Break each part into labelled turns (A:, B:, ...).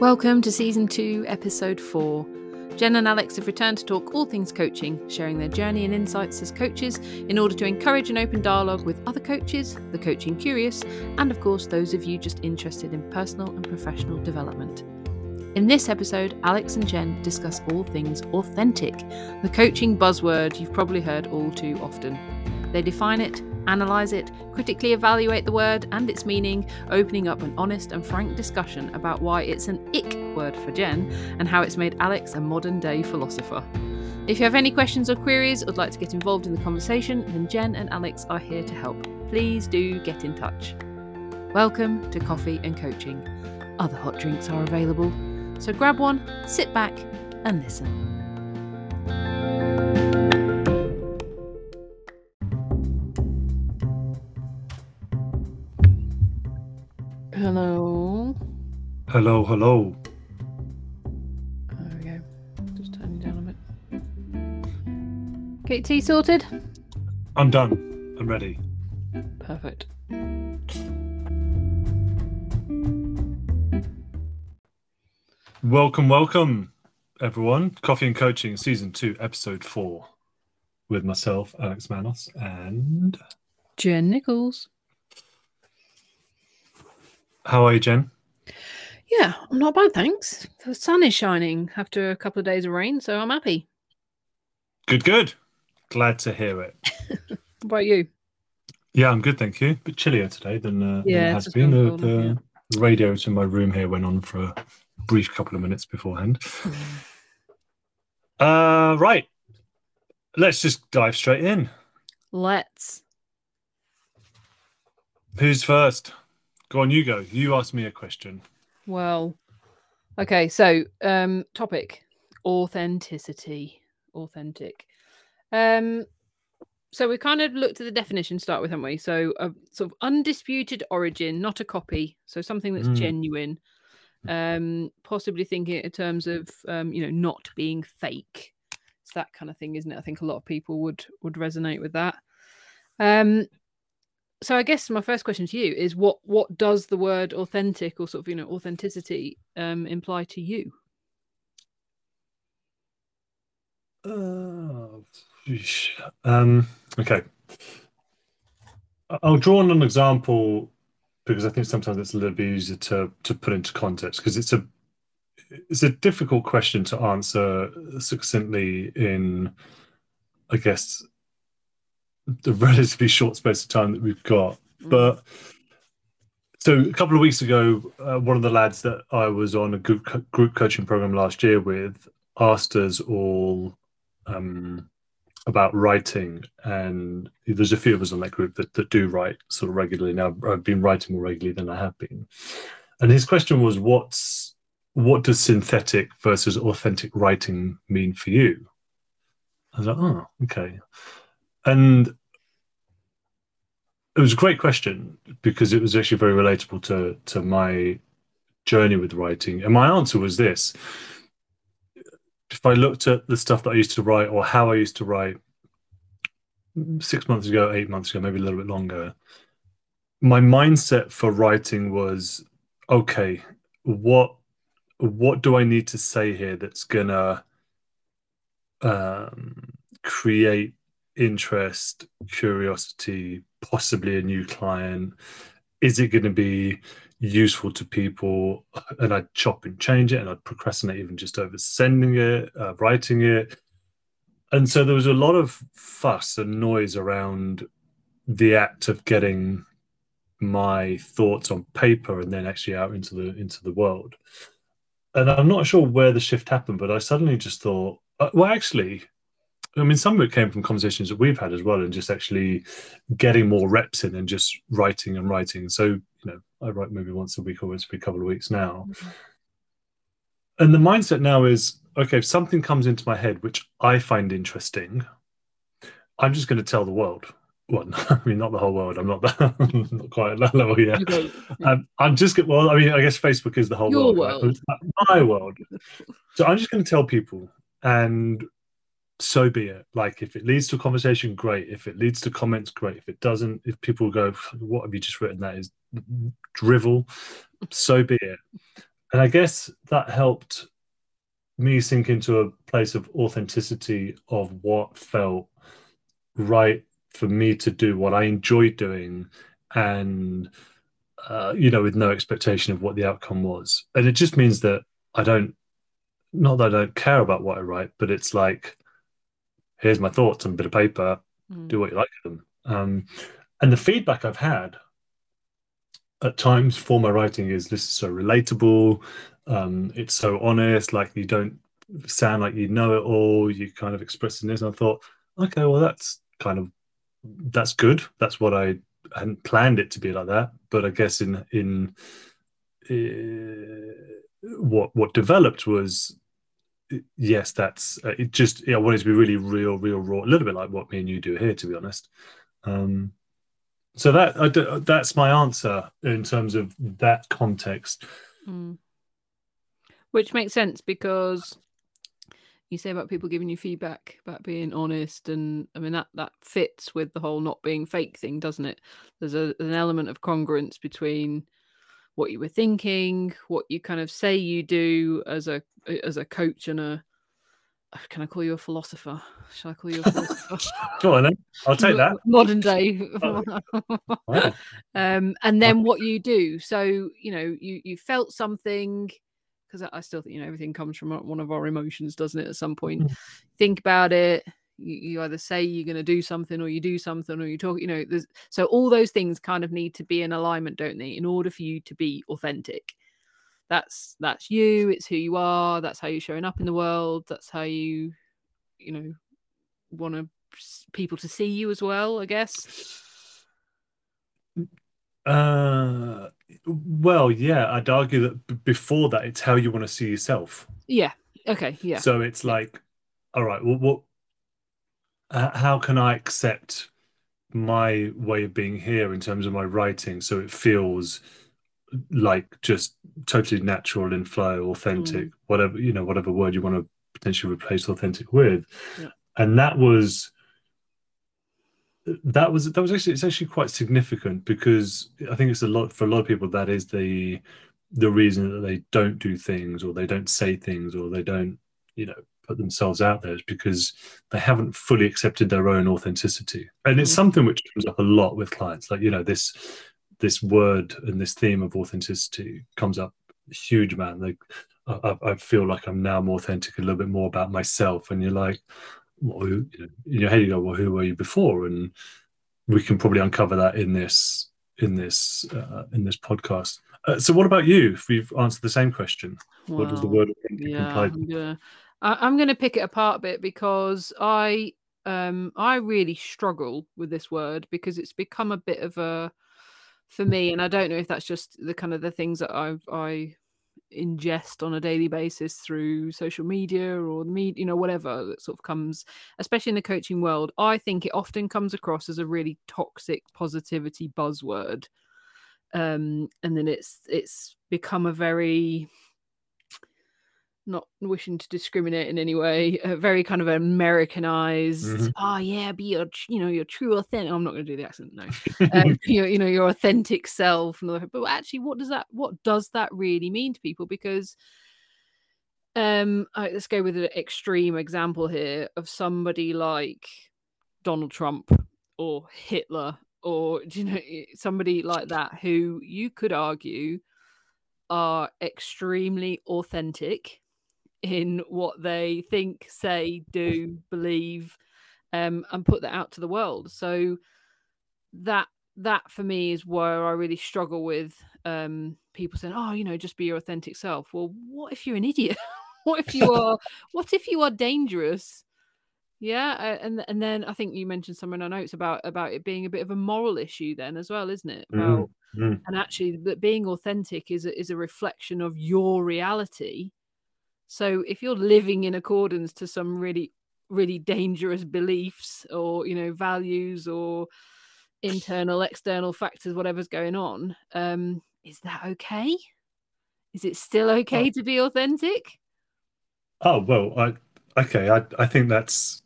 A: Welcome to season two, episode four. Jen and Alex have returned to talk all things coaching, sharing their journey and insights as coaches in order to encourage an open dialogue with other coaches, the coaching curious, and of course, those of you just interested in personal and professional development. In this episode, Alex and Jen discuss all things authentic, the coaching buzzword you've probably heard all too often. They define it, analyse it, critically evaluate the word and its meaning, opening up an honest and frank discussion about why it's an ick word for Jen and how it's made Alex a modern day philosopher. If you have any questions or queries or would like to get involved in the conversation, then Jen and Alex are here to help. Please do get in touch. Welcome to Coffee and Coaching. Other hot drinks are available, so grab one, sit back, and listen. Hello,
B: hello.
A: There we go. Just turning down a bit. Get tea sorted?
B: I'm done. I'm ready.
A: Perfect.
B: Welcome, welcome, everyone. Coffee and Coaching, Season 2, Episode 4, with myself, Alex Manos, and.
A: Jen Nichols.
B: How are you, Jen?
A: Yeah, I'm not bad, thanks. The sun is shining after a couple of days of rain, so I'm happy.
B: Good, good. Glad to hear it.
A: What about you?
B: Yeah, I'm good, thank you. A bit chillier today than, uh, than
A: Yeah,
B: it has been. The,
A: yeah.
B: the, the radio to my room here went on for a brief couple of minutes beforehand. Uh, right. Let's just dive straight in.
A: Let's.
B: Who's first? Go on, you go. You ask me a question.
A: Well, okay, so um topic authenticity. Authentic. Um so we kind of looked at the definition to start with, haven't we? So a sort of undisputed origin, not a copy. So something that's
B: Mm.
A: genuine. Um, possibly thinking in terms of um, you know, not being fake. It's that kind of thing, isn't it? I think a lot of people would would resonate with that. Um so I guess my first question to you is what what does the word authentic or sort of you know authenticity um imply to you?
B: Uh, um, okay. I'll draw on an example because I think sometimes it's a little bit easier to to put into context because it's a it's a difficult question to answer succinctly in, I guess, the relatively short space of time that we've got. But so a couple of weeks ago, uh, one of the lads that I was on a group co- group coaching program last year with asked us all um, about writing, and there's a few of us on that group that, that do write sort of regularly now. I've been writing more regularly than I have been, and his question was, "What's what does synthetic versus authentic writing mean for you?" I was like, "Oh, okay," and it was a great question because it was actually very relatable to to my journey with writing, and my answer was this. If I looked at the stuff that I used to write or how I used to write six months ago, eight months ago, maybe a little bit longer, my mindset for writing was okay, what what do I need to say here that's gonna um, create interest, curiosity, possibly a new client? Is it going to be useful to people? And I'd chop and change it, and I'd procrastinate even just over sending it, uh, writing it. And so there was a lot of fuss and noise around the act of getting my thoughts on paper and then actually out into the into the world. And I'm not sure where the shift happened, but I suddenly just thought, uh, well, actually, I mean, some of it came from conversations that we've had as well, and just actually getting more reps in and just writing and writing. So, you know, I write maybe once a week or once every couple of weeks now. And the mindset now is okay, if something comes into my head which I find interesting, I'm just going to tell the world. Well, I mean, not the whole world. I'm not, that, not quite at that level yet.
A: Okay.
B: Um, I'm just well. I mean, I guess Facebook is the whole
A: Your
B: world,
A: world.
B: right? my world. So I'm just going to tell people, and so be it. Like, if it leads to a conversation, great. If it leads to comments, great. If it doesn't, if people go, "What have you just written? That is drivel." So be it. and I guess that helped me sink into a place of authenticity of what felt right for me to do, what I enjoyed doing, and uh, you know, with no expectation of what the outcome was. And it just means that I don't, not that I don't care about what I write, but it's like, here's my thoughts on a bit of paper, mm. do what you like with them. Um, and the feedback I've had at times for my writing is this is so relatable. Um, it's so honest, like you don't sound like you know it all. You kind of expressing this. And I thought, okay, well, that's kind of that's good. That's what I hadn't planned it to be like that. But I guess in in uh, what what developed was yes, that's uh, it. Just yeah, I wanted to be really real, real raw. A little bit like what me and you do here, to be honest. Um, so that that's my answer in terms of that context.
A: Mm. Which makes sense because you say about people giving you feedback about being honest and i mean that that fits with the whole not being fake thing doesn't it there's a, an element of congruence between what you were thinking what you kind of say you do as a as a coach and a can I call you a philosopher? Shall I call you a philosopher?
B: Go on then. I'll take that.
A: Modern day. um, and then what you do. So, you know, you you felt something because I still think, you know, everything comes from one of our emotions, doesn't it? At some point, mm. think about it. You, you either say you're going to do something or you do something or you talk, you know, there's so all those things kind of need to be in alignment, don't they? In order for you to be authentic. That's that's you it's who you are that's how you're showing up in the world that's how you you know want to people to see you as well i guess.
B: Uh well yeah i'd argue that b- before that it's how you want to see yourself.
A: Yeah okay yeah.
B: So it's like all right well what uh, how can i accept my way of being here in terms of my writing so it feels like just totally natural in flow, authentic, mm. whatever you know, whatever word you want to potentially replace authentic with. Yeah. And that was that was that was actually it's actually quite significant because I think it's a lot for a lot of people that is the the reason that they don't do things or they don't say things or they don't you know put themselves out there is because they haven't fully accepted their own authenticity. And it's mm. something which comes up a lot with clients. Like you know this this word and this theme of authenticity comes up huge man. Like I, I, feel like i'm now more authentic a little bit more about myself. And you're like well, you know, in your head you go well who were you before? And we can probably uncover that in this in this uh, in this podcast. Uh, so what about you? If we've answered the same question. Well, what does the word
A: yeah, imply I'm gonna, I'm gonna pick it apart a bit because i um i really struggle with this word because it's become a bit of a for me and i don't know if that's just the kind of the things that i i ingest on a daily basis through social media or the media you know whatever that sort of comes especially in the coaching world i think it often comes across as a really toxic positivity buzzword. Um and then it's it's become a very not wishing to discriminate in any way, uh, very kind of Americanized. Mm-hmm. Oh yeah, be your, you know, your true authentic. I'm not going to do the accent, no. um, your, you know, your authentic self. But actually, what does that? What does that really mean to people? Because, um, right, let's go with an extreme example here of somebody like Donald Trump or Hitler or you know somebody like that who you could argue are extremely authentic in what they think, say, do, believe, um, and put that out to the world. So that that for me is where I really struggle with um, people saying, "Oh, you know, just be your authentic self." Well, what if you're an idiot? what if you are? what if you are dangerous? Yeah, and and then I think you mentioned somewhere in our notes about about it being a bit of a moral issue then as well, isn't it? About mm-hmm. and actually that being authentic is a, is a reflection of your reality so if you're living in accordance to some really, really dangerous beliefs or, you know, values or internal, external factors, whatever's going on, um, is that okay? Is it still okay oh. to be authentic?
B: Oh well, I okay. I I think that's.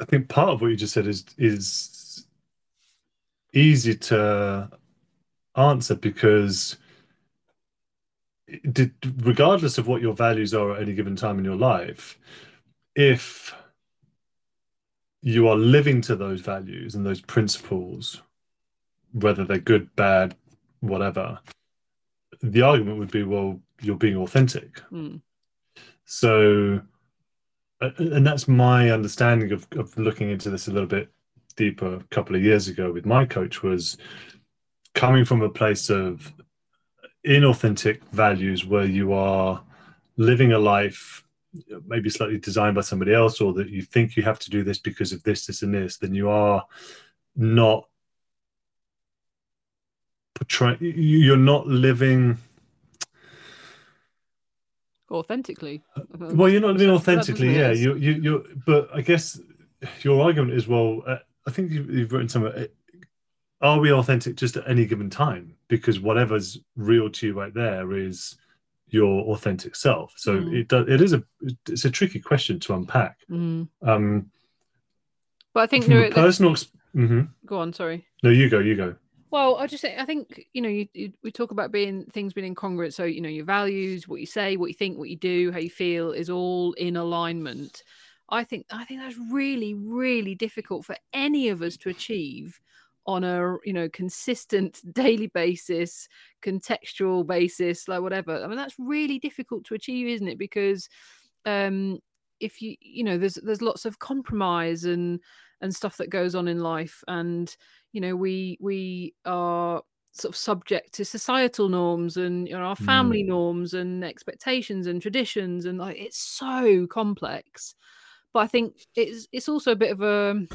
B: I think part of what you just said is is easy to answer because did, regardless of what your values are at any given time in your life, if you are living to those values and those principles, whether they're good, bad, whatever, the argument would be, well, you're being authentic.
A: Mm.
B: So, and that's my understanding of, of looking into this a little bit deeper a couple of years ago with my coach was coming from a place of inauthentic values where you are living a life maybe slightly designed by somebody else or that you think you have to do this because of this this and this then you are not portraying you're not living
A: authentically.
B: Well you're not living authentically yeah. You you you but i guess your argument is well uh, i think you've, you've written somewhere uh, are we authentic just at any given time because whatever's real to you right there is your authentic self so mm. it does it is a it's a tricky question to unpack
A: mm.
B: um
A: but i think
B: there, personal mm-hmm.
A: go on sorry
B: no you go you go
A: well i just i think you know you, you, we talk about being things being incongruent so you know your values what you say what you think what you do how you feel is all in alignment i think i think that's really really difficult for any of us to achieve on a you know consistent daily basis contextual basis like whatever. I mean that's really difficult to achieve isn't it? Because um if you you know there's there's lots of compromise and and stuff that goes on in life. And you know we we are sort of subject to societal norms and you know our family mm. norms and expectations and traditions. And like it's so complex. But i think it's it's also a bit of a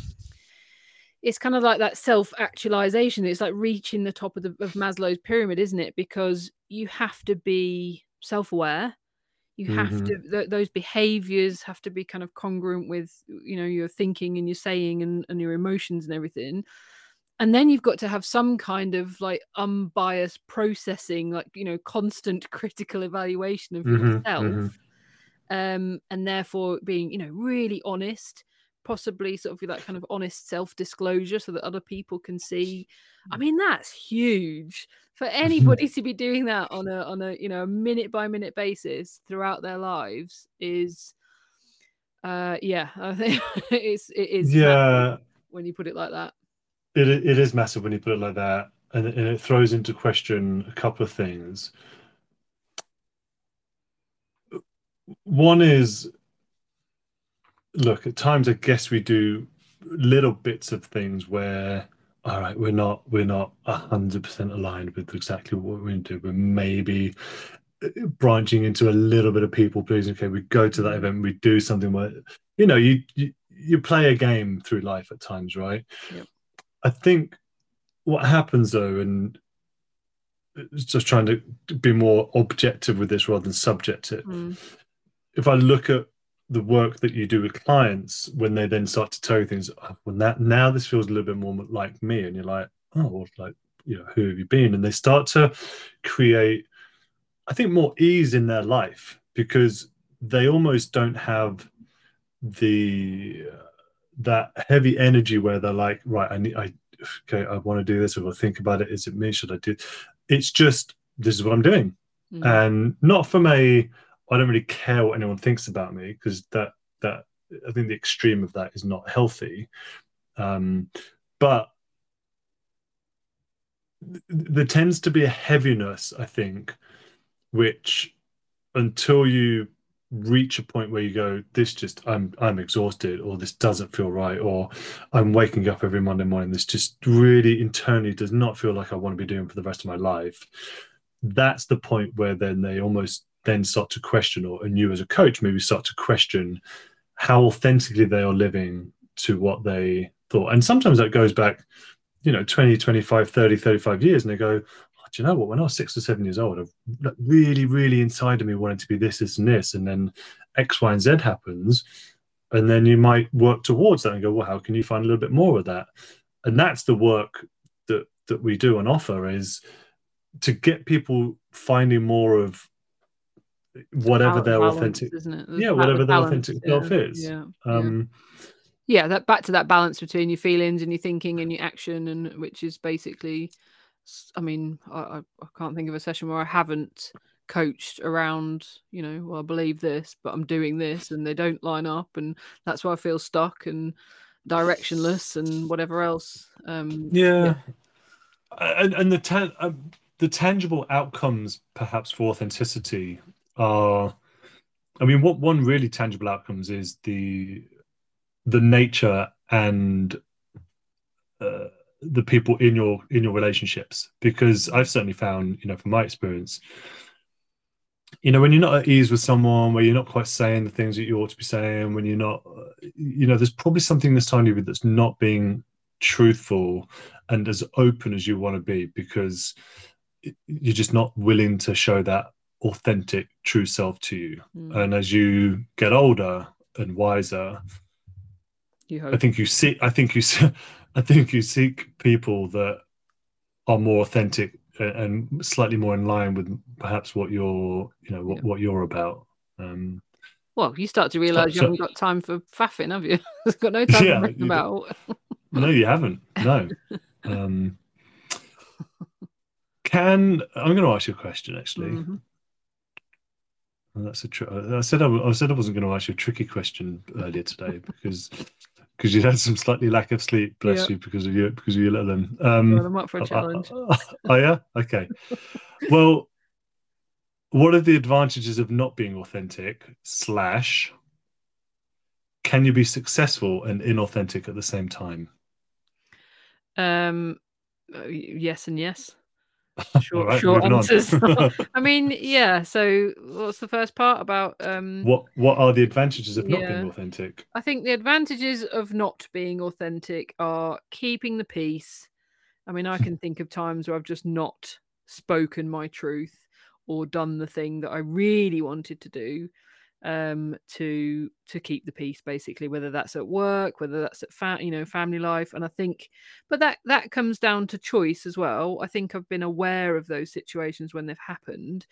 A: it's kind of like that self actualization. It's like reaching the top of, the, of Maslow's pyramid, isn't it? Because you have to be self aware. You have mm-hmm. to, th- those behaviors have to be kind of congruent with, you know, your thinking and your saying and, and your emotions and everything. And then you've got to have some kind of like unbiased processing, like, you know, constant critical evaluation of mm-hmm. yourself. Mm-hmm. Um, and therefore being, you know, really honest possibly sort of that kind of honest self-disclosure so that other people can see. I mm. mean that's huge for anybody to be doing that on a on a you know minute by minute basis throughout their lives is uh yeah i think it's it is
B: yeah.
A: when you put it like that.
B: It, it is massive when you put it like that and, and it throws into question a couple of things. One is look, at times I guess we do little bits of things where all right, we're not we're not hundred percent aligned with exactly what we're going to do. We're maybe uh, branching into a little bit of people pleasing. Okay, we go to that event, we do something where you know you you, you play a game through life at times, right?
A: Yep.
B: I think what happens though, and just trying to be more objective with this rather than subjective.
A: Mm.
B: If I look at the work that you do with clients when they then start to tell you things oh, when that now this feels a little bit more like me and you're like oh like you know who have you been and they start to create i think more ease in their life because they almost don't have the uh, that heavy energy where they're like right i need i okay i want to do this or think about it is it me should i do it's just this is what i'm doing mm. and not from a I don't really care what anyone thinks about me because that that I think the extreme of that is not healthy. Um, but th- there tends to be a heaviness, I think, which until you reach a point where you go, this just I'm I'm exhausted, or this doesn't feel right, or I'm waking up every Monday morning, this just really internally does not feel like I want to be doing for the rest of my life. That's the point where then they almost then start to question, or and you as a coach maybe start to question how authentically they are living to what they thought. And sometimes that goes back, you know, 20, 25, 30, 35 years, and they go, oh, do you know what? When I was six or seven years old, I really, really inside of me wanted to be this, this, and this. And then X, Y, and Z happens. And then you might work towards that and go, well, how can you find a little bit more of that? And that's the work that that we do and offer is to get people finding more of whatever their authentic isn't yeah whatever their authentic yeah. self is
A: yeah. Um, yeah. yeah that back to that balance between your feelings and your thinking and your action and which is basically i mean I, I can't think of a session where i haven't coached around, you know, well, I believe this, but I'm doing this, and they don't line up, and that's why I feel stuck and directionless and whatever else. Um,
B: yeah. yeah. And, and the ta- uh, the tangible outcomes, perhaps for authenticity, are. I mean, what one really tangible outcomes is the the nature and uh, the people in your in your relationships because i've certainly found you know from my experience you know when you're not at ease with someone where you're not quite saying the things that you ought to be saying when you're not you know there's probably something this tiny bit that's not being truthful and as open as you want to be because you're just not willing to show that authentic true self to you mm. and as you get older and wiser I think you see. I think you. See, I think you seek people that are more authentic and slightly more in line with perhaps what you're, you know, what, yeah. what you're about. Um,
A: well, you start to realise you haven't got time for faffing, have you? You've got no time yeah, about.
B: no, you haven't. No. Um, can I'm going to ask you a question actually. Mm-hmm. That's a. Tr- I said I, I said I wasn't going to ask you a tricky question earlier today because because you had some slightly lack of sleep, bless you, because of you because of your little one. Um,
A: well, I'm up for a challenge.
B: oh yeah, okay. well, what are the advantages of not being authentic? Slash, can you be successful and inauthentic at the same time?
A: Um, yes and yes. Short, right, short answers. I mean, yeah. So, what's the first part about? Um,
B: what What are the advantages of yeah, not being authentic?
A: I think the advantages of not being authentic are keeping the peace. I mean, I can think of times where I've just not spoken my truth or done the thing that I really wanted to do, um, to to keep the peace, basically, whether that's at work, whether that's at fa- you know family life, and I think, but that that comes down to choice as well. I think I've been aware of those situations when they've happened,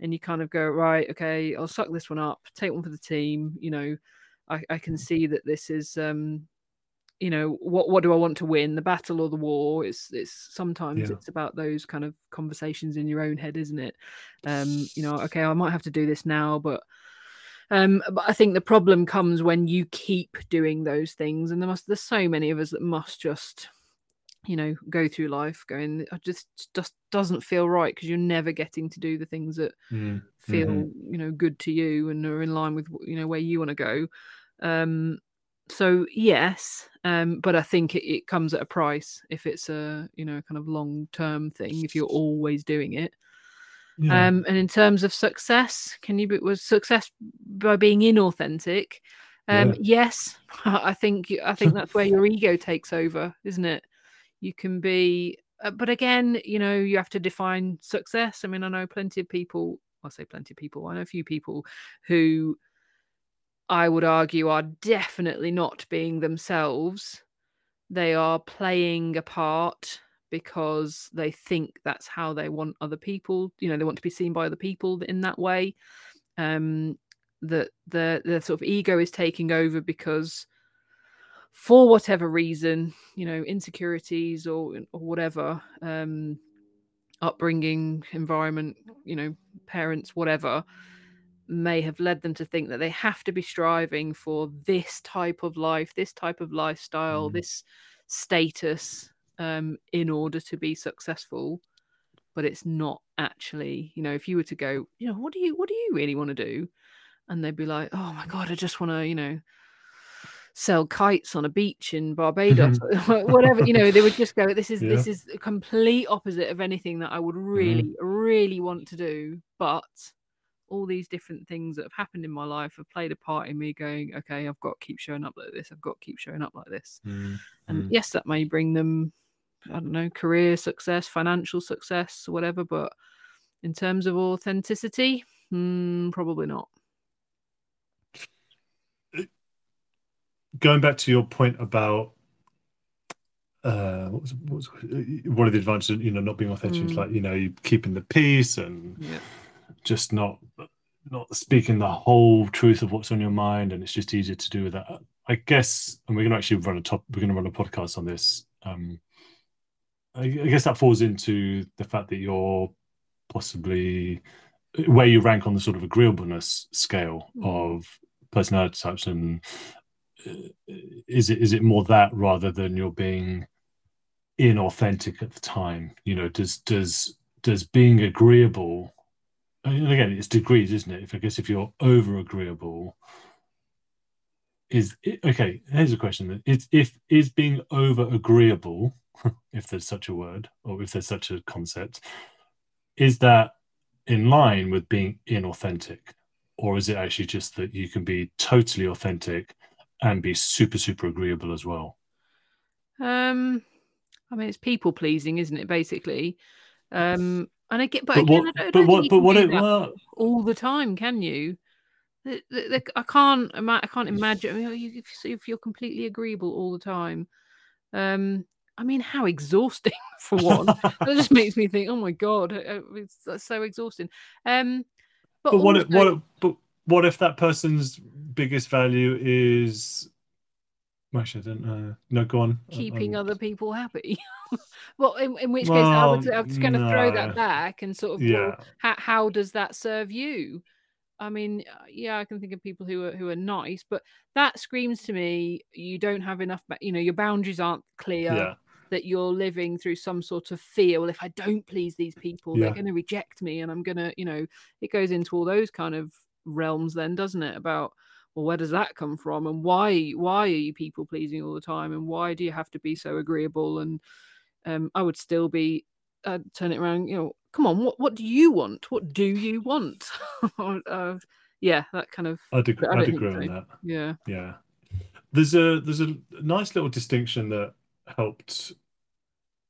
A: and you kind of go right, okay, I'll suck this one up, take one for the team. You know, I, I can see that this is um, you know what what do i want to win the battle or the war it's it's sometimes yeah. it's about those kind of conversations in your own head isn't it um you know okay i might have to do this now but um, but I think the problem comes when you keep doing those things, and there must there's so many of us that must just, you know, go through life going, I just just doesn't feel right because you're never getting to do the things that mm. feel mm-hmm. you know good to you and are in line with you know where you want to go. Um, so yes, um, but I think it, it comes at a price if it's a you know kind of long term thing. If you're always doing it, yeah. Um, and in terms of success, can you be was success by being inauthentic? Um, yeah. Yes, I think I think that's where your ego takes over, isn't it? You can be, uh, but again, you know, you have to define success. I mean, I know plenty of people. I say plenty of people. I know a few people who I would argue are definitely not being themselves. They are playing a part because they think that's how they want other people you know they want to be seen by other people in that way um that the the sort of ego is taking over because for whatever reason you know insecurities or or whatever um upbringing environment you know parents whatever may have led them to think that they have to be striving for this type of life this type of lifestyle mm. this status um, in order to be successful but it's not actually you know if you were to go you know what do you what do you really want to do and they'd be like oh my god i just want to you know sell kites on a beach in barbados whatever you know they would just go this is yeah. this is the complete opposite of anything that i would really mm-hmm. really want to do but all these different things that have happened in my life have played a part in me going okay i've got to keep showing up like this i've got to keep showing up like this mm-hmm. and yes that may bring them I don't know, career success, financial success, whatever. But in terms of authenticity, hmm, probably not.
B: Going back to your point about uh, what was, what was one of the advantages, you know, not being authentic, mm. like you know, keeping the peace and yeah. just not not speaking the whole truth of what's on your mind, and it's just easier to do with that. I guess, and we're going to actually run a top. We're going to run a podcast on this. Um, I guess that falls into the fact that you're possibly where you rank on the sort of agreeableness scale
A: Mm.
B: of personality types and uh, is it is it more that rather than you're being inauthentic at the time? You know does does does being agreeable and again it's degrees isn't it? If i guess if you're over agreeable is okay here's a question is if is being over agreeable if there's such a word or if there's such a concept is that in line with being inauthentic or is it actually just that you can be totally authentic and be super super agreeable as well
A: Um, I mean, it's people pleasing, isn't it? Basically, um, and I get, but,
B: but
A: again,
B: what
A: I don't,
B: but
A: don't
B: what but what it well,
A: all the time, can you? The- the- the- I can't. I can't imagine. I mean, if if you're completely agreeable all the time, um, I mean, how exhausting for one. that just makes me think, oh my god, it's so exhausting. Um, but,
B: but what
A: also,
B: if, what if- but what if that person's biggest value is actually i don't know no go on
A: keeping other people happy. well, in, in which case, I would,
B: Well,
A: I was going to throw that back and sort of, well,
B: yeah
A: how, how does that serve you? I mean, uh, yeah, I can think of people who are who are nice, but that screams to me you don't have enough. You know, your boundaries aren't clear.
B: yeah
A: That you're living through some sort of fear. Well, if I don't please these people, they're going to reject me, and I'm going to, you know, it goes into all those kind of realms. Then, doesn't it? About well, where does that come from, and why why are you people pleasing all the time, and why do you have to be so agreeable? And um, I would still be uh, turn it around. You know, come on, what what do you want? What do you want? uh, yeah, that kind of
B: i'd, ag-
A: I
B: I'd agree on
A: so.
B: that
A: yeah.
B: yeah there's a there's a nice little distinction that helped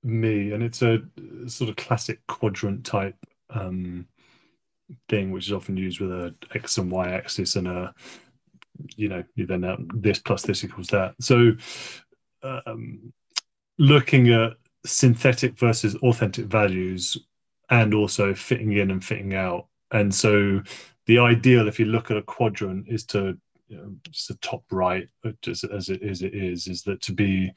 B: me and it's a sort of classic quadrant type um thing which is often used with a x and y axis and a you know you then have this plus this equals that. So um looking at synthetic versus authentic values and also fitting in and fitting out. And so the ideal if you look at a quadrant is to you know, just the top right just as it is it is is that to be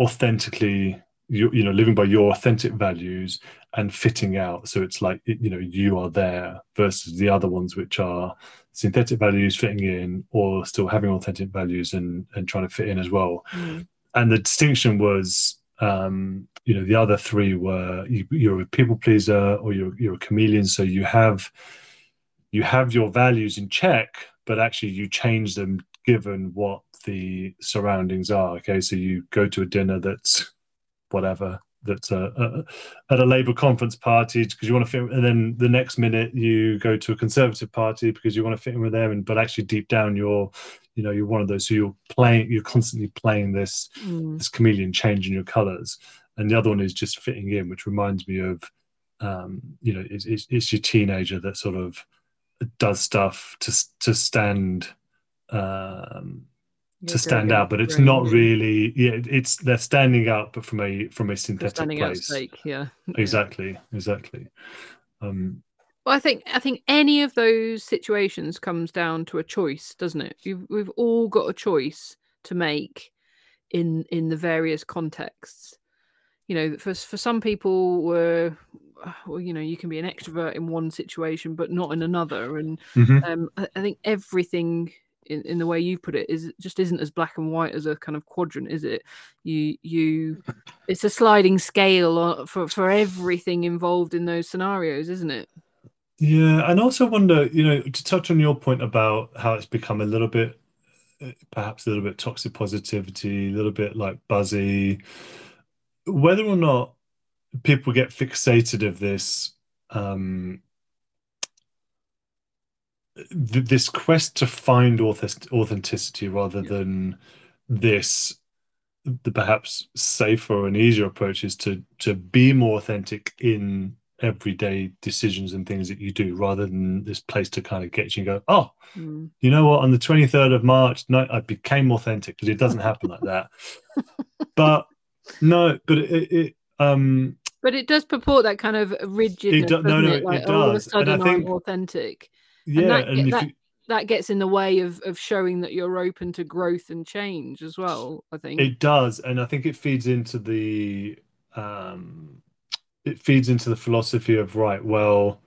B: authentically you, you know living by your authentic values and fitting out. So it's like you know you are there versus the other ones which are synthetic values fitting in or still having authentic values and and trying to fit in as well.
A: Mm.
B: and the distinction was um you know the other three were you, you're a people pleaser or you're you're a chameleon. So you have you have your values in check but actually you change them given what the surroundings are. Okay. So you go to a dinner that's whatever that's a, a, at a Labour conference party because you want to fit, and then the next minute you go to a Conservative party because you want to fit in with them, and but actually deep down you're, you know, you're one of those. So you're playing, you're constantly playing this
A: Mm.
B: this chameleon changing your colours, and the other one is just fitting in, which reminds me of, um, you know, it's, it's, it's your teenager that sort of does stuff to to stand. Um,
A: Yeah,
B: to stand out, but it's
A: grain,
B: not really. Yeah, it's they're standing out, but from a from a synthetic
A: standing out
B: place.
A: stake. Yeah. Yeah.
B: Exactly, exactly. Um,
A: Well, I think I think any of those situations comes down to a choice, doesn't it? We've, we've all got a choice to make in in the various contexts. You know, for for some people, were well, you know, you can be an extrovert in one situation, but not in another, and
B: mhm.
A: um, I, I think everything in, in the way you put it is just isn't as black and white as a kind of quadrant, is it? You you, it's a sliding scale for for everything involved in those scenarios, isn't it?
B: Yeah, and also wonder, you know, to touch on your point about how it's become a little bit, uh, perhaps a little bit toxic positivity, a little bit like buzzy, whether or not people get fixated of this, um, th- this quest to find auth- authenticity rather
A: Yeah.
B: than this the perhaps safer and easier approach is to to be more authentic in everyday decisions and things that you do rather than this place to kind of get you and go oh
A: Mm.
B: you know what on the 23rd of march no i became authentic because it doesn't happen like that but no but it, it um
A: But it does purport that kind of rigidness,
B: do- no, no,
A: it? Like,
B: it
A: all of a
B: does. And I think-
A: I'm authentic.
B: Yeah
A: that-
B: and,
A: that-
B: you,
A: That gets in the way of of showing that you're open to growth and change as well. I think.
B: It does, and I think it feeds into the um, it feeds into the philosophy of right. Well,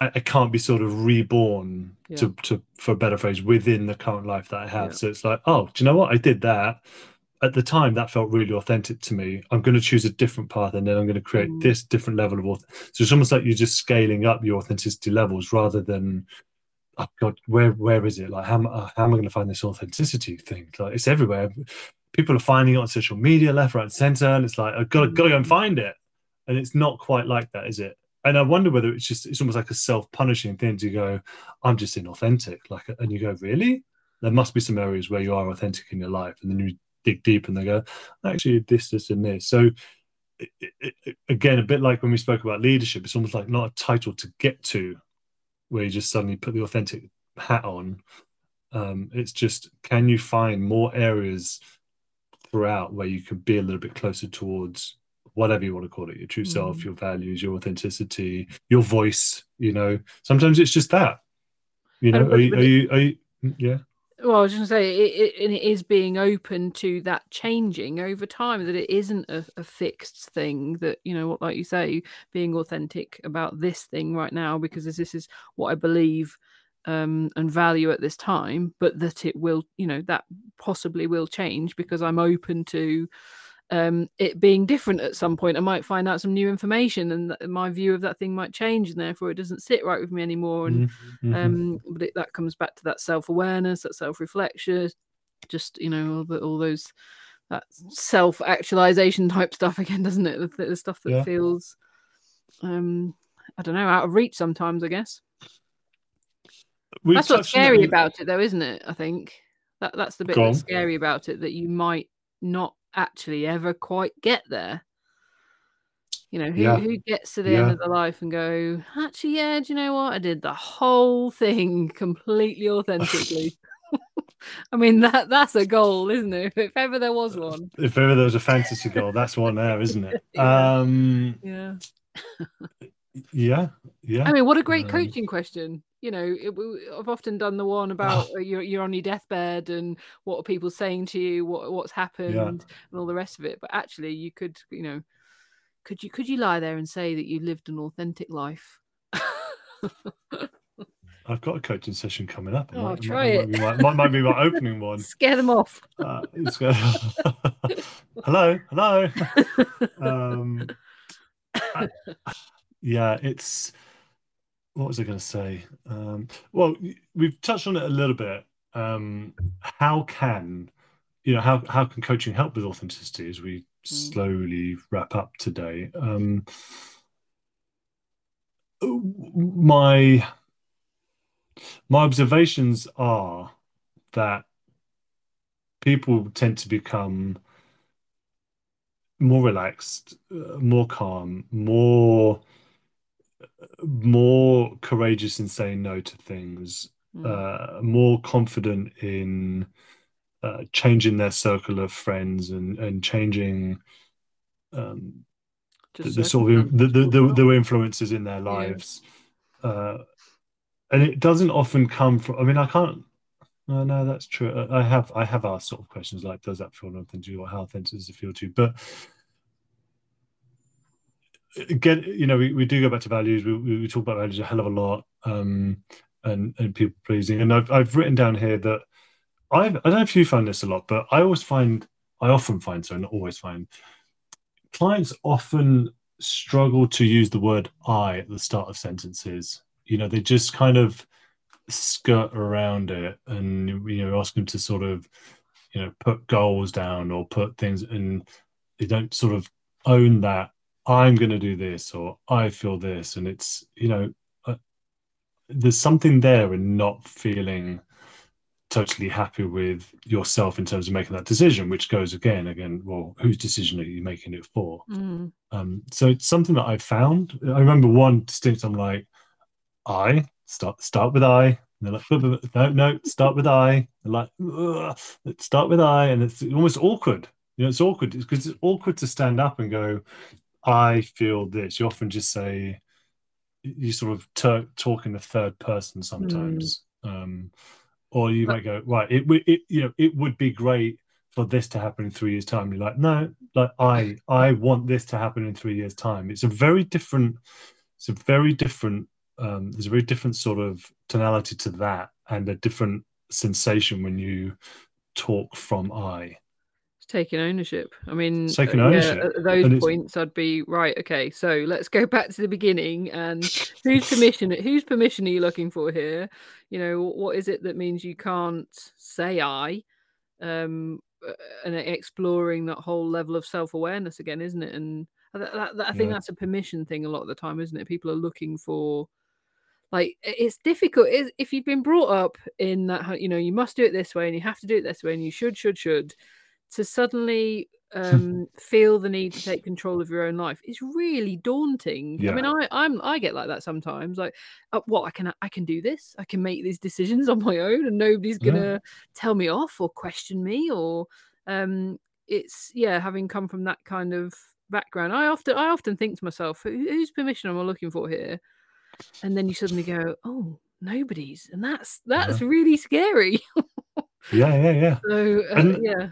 B: I, I can't be sort of reborn
A: Yeah.
B: to, to for a better phrase within the current life that I have.
A: Yeah.
B: So it's like, oh, do you know what? I did that. At the time, that felt really authentic to me. I'm going to choose a different path, and then I'm going to create
A: Mm.
B: this different level of. auth- So it's almost like you're just scaling up your authenticity levels rather than, oh God, where where is it? Like, how, am- uh, how am I going to find this authenticity thing? Like, it's everywhere. People are finding it on social media, left, right, and center, and it's like, I've got to, got to go and
A: Mm.
B: find it. And it's not quite like that, is it? and I wonder whether it's just it's almost like a self-punishing thing to go, I'm just inauthentic. Like and you go, Really? There must be some areas where you are authentic in your life. And then you dig deep and they go, actually this, this, and this. So it, it, it- again, a bit like when we spoke about leadership, it's almost like not a title to get to where you just suddenly put the authentic hat on. Um, it's just can you find more areas throughout where you can be a little bit closer towards whatever you want to call it your true self
A: Mm.
B: your values your authenticity your voice you know sometimes it's just that you know are you, are you, are you yeah
A: Well, I was going to say, it, it, and it is being open to that changing over time. That it isn't a, a fixed thing. That you know, what like you say, being authentic about this thing right now because this, this is what I believe um, and value at this time. But that it will, you know, that possibly will change because I'm open to um, it being different at some point. I might find out some new information, and th- my view of that thing might change, and therefore it doesn't sit right with me anymore. And
B: Mhm.
A: um but it, that comes back to that self-awareness that self-reflection just you know all, the, all those that self-actualization type stuff again doesn't it the, th- the stuff that
B: Yeah.
A: feels um i don't know out of reach sometimes i guess
B: We've
A: that's what's
B: on
A: scary about it though isn't it i think that that's the bit that's scary about it that you might not actually ever quite get there. You know who,
B: Yeah.
A: who gets to the end of the life and go actually yeah do you know what? I did the whole thing completely authentically. I mean that that's a goal isn't it? If ever there was one.
B: if ever there was a fantasy goal that's one there isn't it?
A: Yeah.
B: um
A: yeah.
B: yeah yeah
A: I mean, what a great
B: Um,
A: coaching question. You know, it, I've often done the one about uh, you're you're on your deathbed and what are people saying to you, what what's happened, and all the rest of it. But actually, you could, you know, could you could you lie there and say that you lived an authentic life?
B: i've got a coaching session coming up
A: Oh,
B: might,
A: try
B: might,
A: it.
B: Might, be my, might, be my opening one
A: Scare them off.
B: Uh, it's go- hello, hello. um, I- yeah, it's. What was I going to say? Um, well, we've touched on it a little bit. Um, how can you know how how can coaching help with authenticity as we slowly wrap up today? Um, my my observations are that people tend to become more relaxed, uh, more calm, more more courageous in saying no to things,
A: Mm.
B: uh, more confident in uh, changing their circle of friends and and changing um, the, the sort of the, the, the, the influences in their lives. Uh, and it doesn't often come from. I mean, I can't. No, no, that's true. I I have I have asked sort of questions like, does that feel authentic to you, or how authentic does it feel to you? But again, you know, we, we do go back to values. We, we talk about values a hell of a lot, um, and and people pleasing. And I've I've written down here that I've I don't know if you find this a lot, but I always find I often find so not always find clients often struggle to use the word I at the start of sentences. You know, they just kind of skirt around it and you know ask them to sort of you know put goals down or put things and they don't sort of own that i'm going to do this or i feel this and it's you know uh, there's something there in not feeling totally happy with yourself in terms of making that decision which goes again again well whose decision are you making it for
A: Mm.
B: um, so it's something that I found. I remember one distinct. I'm like, I start start with I. And they're like, "But- but- no, no, start with I. They're like, let's start with I, and it's almost awkward. You know, it's awkward because it's awkward to stand up and go, I feel this. You often just say, you sort of ter- talk in the third person sometimes, um, or you might go, right, it, would- it, you know, it would be great for this to happen in three years' time. You're like, no, like I, I want this to happen in three years' time. It's a very different, it's a very different um, there's a very different sort of tonality to that, and a different sensation when you talk from I.
A: Taking ownership. I mean,
B: It's taking
A: uh,
B: ownership,
A: Yeah, at those points, I'd be right. Okay, so let's go back to the beginning. And whose permission? Whose permission are you looking for here? You know, what is it that means you can't say I? Um, uh, and exploring that whole level of self awareness again, isn't it? And that, that, that- I think
B: Yeah.
A: that's a permission thing a lot of the time, isn't it? People are looking for like it's difficult is if you've been brought up in that you know you must do it this way and you have to do it this way and you should should should to suddenly um feel the need to take control of your own life is really daunting. I mean i i'm i get like that sometimes like uh, what i can i can do this. I can make these decisions on my own and nobody's gonna tell me off or question me or um it's yeah having come from that kind of background i often i often think to myself "Who- whose permission am i looking for here? And then you suddenly go oh nobody's and that's that's really scary.
B: Yeah, yeah, yeah.
A: so uh,
B: And-
A: yeah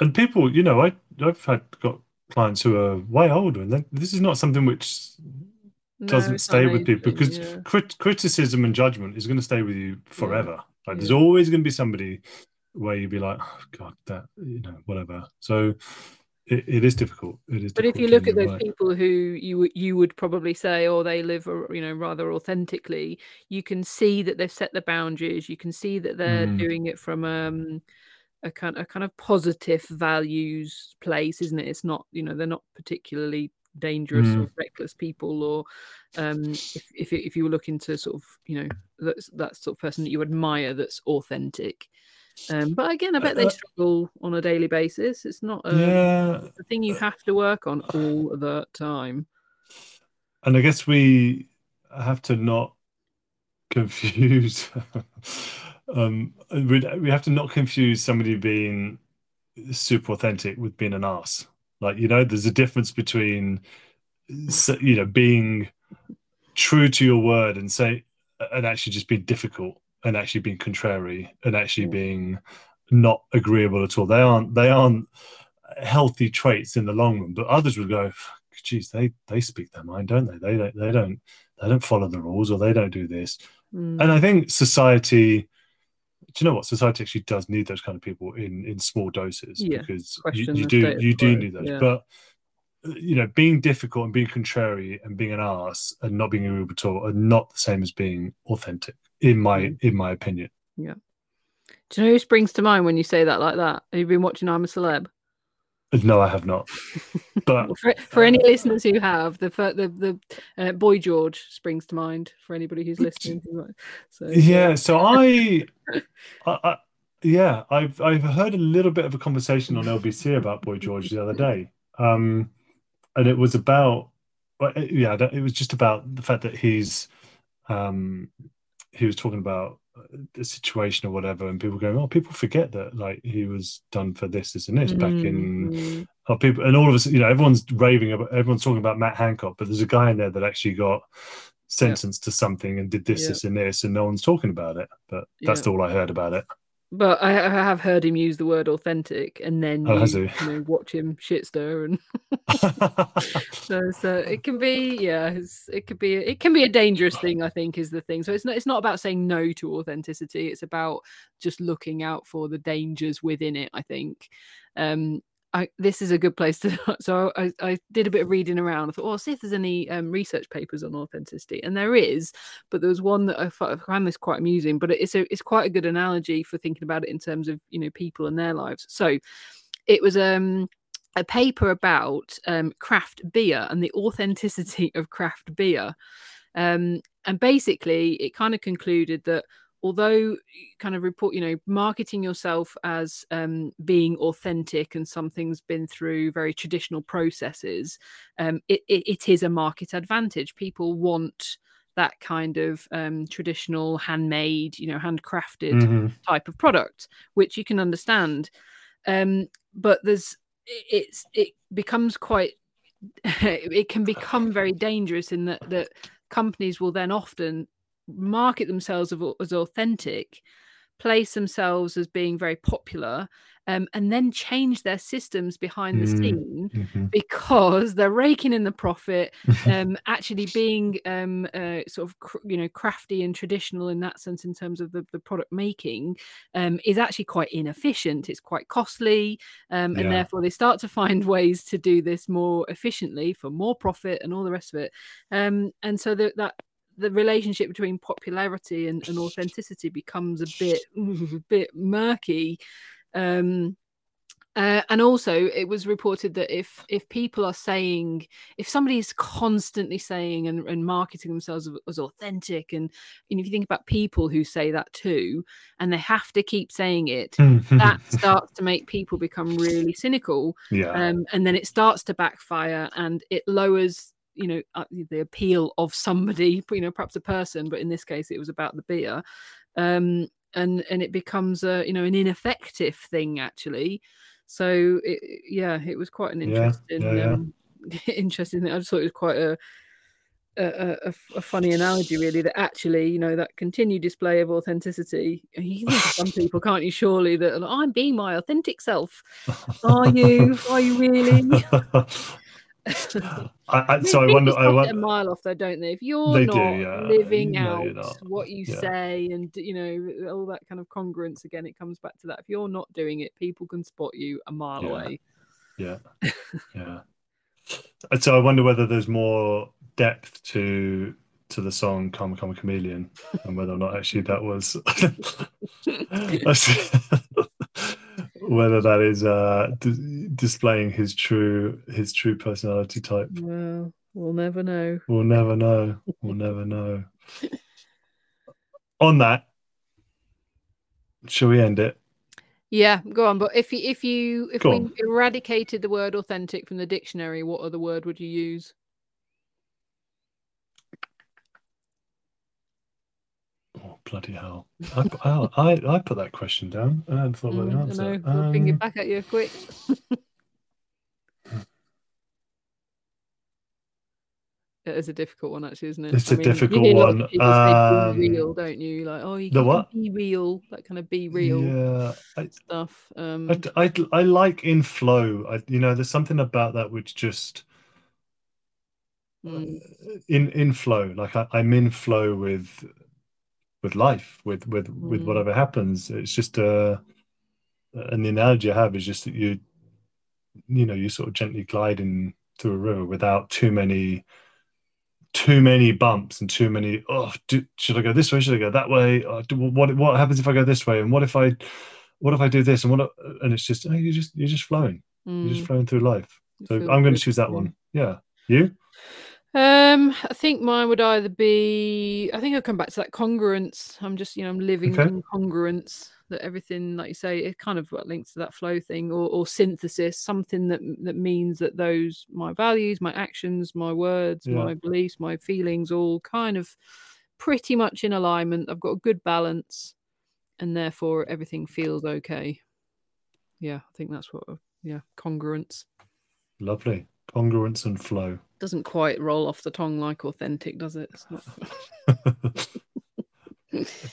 B: And people, you know, I I've had got clients who are way older, and this is not something which doesn't
A: not
B: stay with people because
A: yeah.
B: crit- criticism and judgment is going to stay with you forever. Like there's always going to be somebody where you'd be like, oh, God, that you know, whatever. So it, it is difficult. It is.
A: But if you look at those
B: right.
A: people who you would you would probably say, or they live, uh, you know, rather authentically, you can see that they've set the boundaries. You can see that they're
B: Mm.
A: doing it from um, a kind a kind of positive values place, isn't it? It's not, you know, they're not particularly dangerous or
B: Mm.
A: reckless people, or um, if if if you were looking to sort of, you know, that's that sort of person that you admire that's authentic. Um, but again, I bet they
B: Uh,
A: struggle on a daily basis. It's not a,
B: yeah,
A: the thing you have to work on all the time.
B: and I guess we have to not confuse. Um, we we have to not confuse somebody being super authentic with being an ass. Like you know, there's a difference between you know being true to your word and say and actually just being difficult and actually being contrary and actually being not agreeable at all. They aren't they aren't healthy traits in the long run. But others will go, geez, they they speak their mind, don't they? They don't they don't they don't follow the rules or they don't do this.
A: Mm.
B: And I think society, do you know what? Society actually does need those kind of people in in small doses
A: Yeah,
B: because you, you do you do need those.
A: yeah.
B: But you know, being difficult and being contrary and being an ass and not being at all are not the same as being authentic, in my in my opinion.
A: yeah Do you know who springs to mind when you say that like that? Have you been watching I'm a Celeb?
B: No, I have not. But
A: for, for any listeners who have, the the the uh, Boy George springs to mind for anybody who's listening. So
B: yeah, so I, I, I yeah, I've I've heard a little bit of a conversation on LBC about Boy George the other day, um, and it was about, well, yeah, it was just about the fact that he's, um, he was talking about uh, the situation or whatever, and people going, oh, people forget that like he was done for this, this, and this back in
A: Mm,
B: Oh, people, and all of us, you know, everyone's raving about, everyone's talking about Matt Hancock, but there's a guy in there that actually got sentenced to something and did this,
A: Yeah.
B: this, and this, and no one's talking about it. But that's
A: Yeah.
B: all I heard about it.
A: But I, I have heard him use the word authentic, and then
B: Oh,
A: you, you know watch him shit stir, and so, so it can be yeah, it's, it could be it can be a dangerous thing. I think is the thing. So it's not it's not about saying no to authenticity. It's about just looking out for the dangers within it. I think. Um, I, this is a good place to. So I, I did a bit of reading around. I thought, oh, I'll see if there's any um, research papers on authenticity, and there is. But there was one that I found this quite amusing. But it's a it's quite a good analogy for thinking about it in terms of you know people and their lives. So it was um a paper about um, craft beer and the authenticity of craft beer. Um, and basically, it kind of concluded that although kind of report, you know, marketing yourself as um, being authentic and something's been through very traditional processes, um, it, it, it is a market advantage. People want that kind of um, traditional handmade, you know, handcrafted
B: Mhm.
A: type of product, which you can understand. Um, but there's it's it becomes quite it can become very dangerous in that that companies will then often market themselves as authentic place themselves as being very popular um, and then change their systems behind the
B: Mm,
A: scene
B: mhm.
A: because they're raking in the profit um, actually being um, uh, sort of cr- you know crafty and traditional in that sense in terms of the, the product making um, is actually quite inefficient it's quite costly um, and
B: Yeah.
A: therefore they start to find ways to do this more efficiently for more profit and all the rest of it um, and so that that the relationship between popularity and, and authenticity becomes a bit a bit murky um uh, and also it was reported that if if people are saying if somebody is constantly saying and, and marketing themselves as, as authentic and you know, if you think about people who say that too and they have to keep saying it that starts to make people become really cynical
B: yeah.
A: um, and then it starts to backfire and it lowers you know uh, the appeal of somebody you know perhaps a person but in this case it was about the beer. Um, and and it becomes a you know an ineffective thing actually. So it, yeah it was quite an interesting
B: yeah, yeah.
A: Um, interesting thing. I just thought it was quite a a funny analogy really that actually you know that continued display of authenticity. You think some people can't you surely that "Oh, i'm being my authentic self. Are you? Are you really
B: I, I, so I wonder. I
A: it a mile off though, don't they? If you're
B: They do,
A: not
B: yeah.
A: living
B: No,
A: out what you
B: Yeah.
A: say and you know all that kind of congruence again, it comes back to that. If you're not doing it, people can spot you a mile
B: Yeah.
A: away.
B: Yeah, yeah. So I wonder whether there's more depth to to the song "Karma Chameleon" and whether or not actually that was whether that is uh d- displaying his true his true personality type.
A: Well, we'll never know.
B: We'll never know. We'll never know. On that, shall we end it?
A: Yeah, go on. But if you if you if
B: Go
A: we
B: on.
A: eradicated the word authentic from the dictionary, what other word would you use?
B: Oh bloody hell! I, I, I, I put that question down and I thought about the
A: Mm, I
B: answer.
A: know. I'll bring
B: Um,
A: it back at you quick. It is a difficult one, actually, isn't it?
B: It's a
A: you
B: difficult
A: a
B: one.
A: say
B: Um,
A: be real, don't you? Like, oh, you
B: the what?
A: be real, that kind of be real
B: Yeah, I,
A: stuff. Um,
B: I, I, I like in flow. I, you know, there's something about that which just
A: mm,
B: in in flow. Like I, I'm in flow with with life, with with with
A: Mm.
B: whatever happens. It's just uh, and the analogy I have is just that you, you know, you sort of gently gliding through a river without too many too many bumps and too many oh do, should i go this way? Should i go that way? Oh, do, what what happens if i go this way? And what if i what if i do this? And what and it's just oh, you just you're just flowing. You're just
A: mm,
B: flowing through life. So i'm going to choose that one. Yeah. You
A: Um, I think mine would either be. I think I'll come back to that congruence. I'm just, you know, I'm living
B: Okay.
A: in congruence. That everything, like you say, it kind of what links to that flow thing, or, or synthesis, something that that means that those my values, my actions, my words,
B: Yeah.
A: my beliefs, my feelings, all kind of pretty much in alignment. I've got a good balance, and therefore everything feels okay. Yeah, I think that's what. Yeah, congruence
B: lovely congruence and flow
A: doesn't quite roll off the tongue like authentic, does it?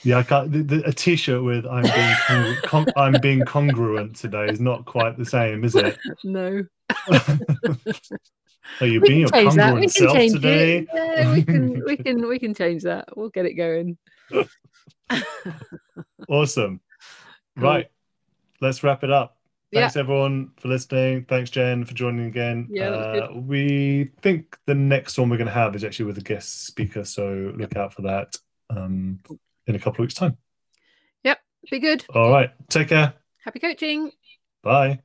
B: Yeah i can't the, the, a t-shirt with i'm being congru- con- i'm being congruent today is not quite the same is it
A: no.
B: are you
A: We
B: being
A: can
B: your
A: change that. We
B: congruent
A: can
B: self
A: change
B: today
A: it. Yeah, we can. We can. We can change that. We'll get it going.
B: Awesome.
A: Cool.
B: Right. Let's wrap it up.
A: Yeah.
B: Thanks everyone for listening. Thanks Jen for joining again.
A: Yeah,
B: Uh, we think the next one we're going to have is actually with a guest speaker, so look out for that um, in a couple of weeks' time.
A: Yep, be good.
B: All right. Take care.
A: Happy coaching.
B: Bye.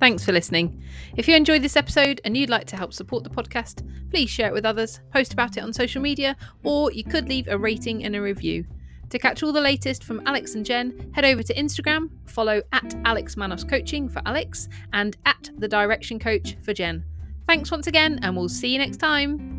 A: Thanks for listening. If you enjoyed this episode and you'd like to help support the podcast, please share it with others, post about it on social media, or you could leave a rating and a review. To catch all the latest from Alex and Jen, head over to Instagram, follow at Alex Manos Coaching for Alex and at The Direction Coach for Jen. Thanks once again, and we'll see you next time.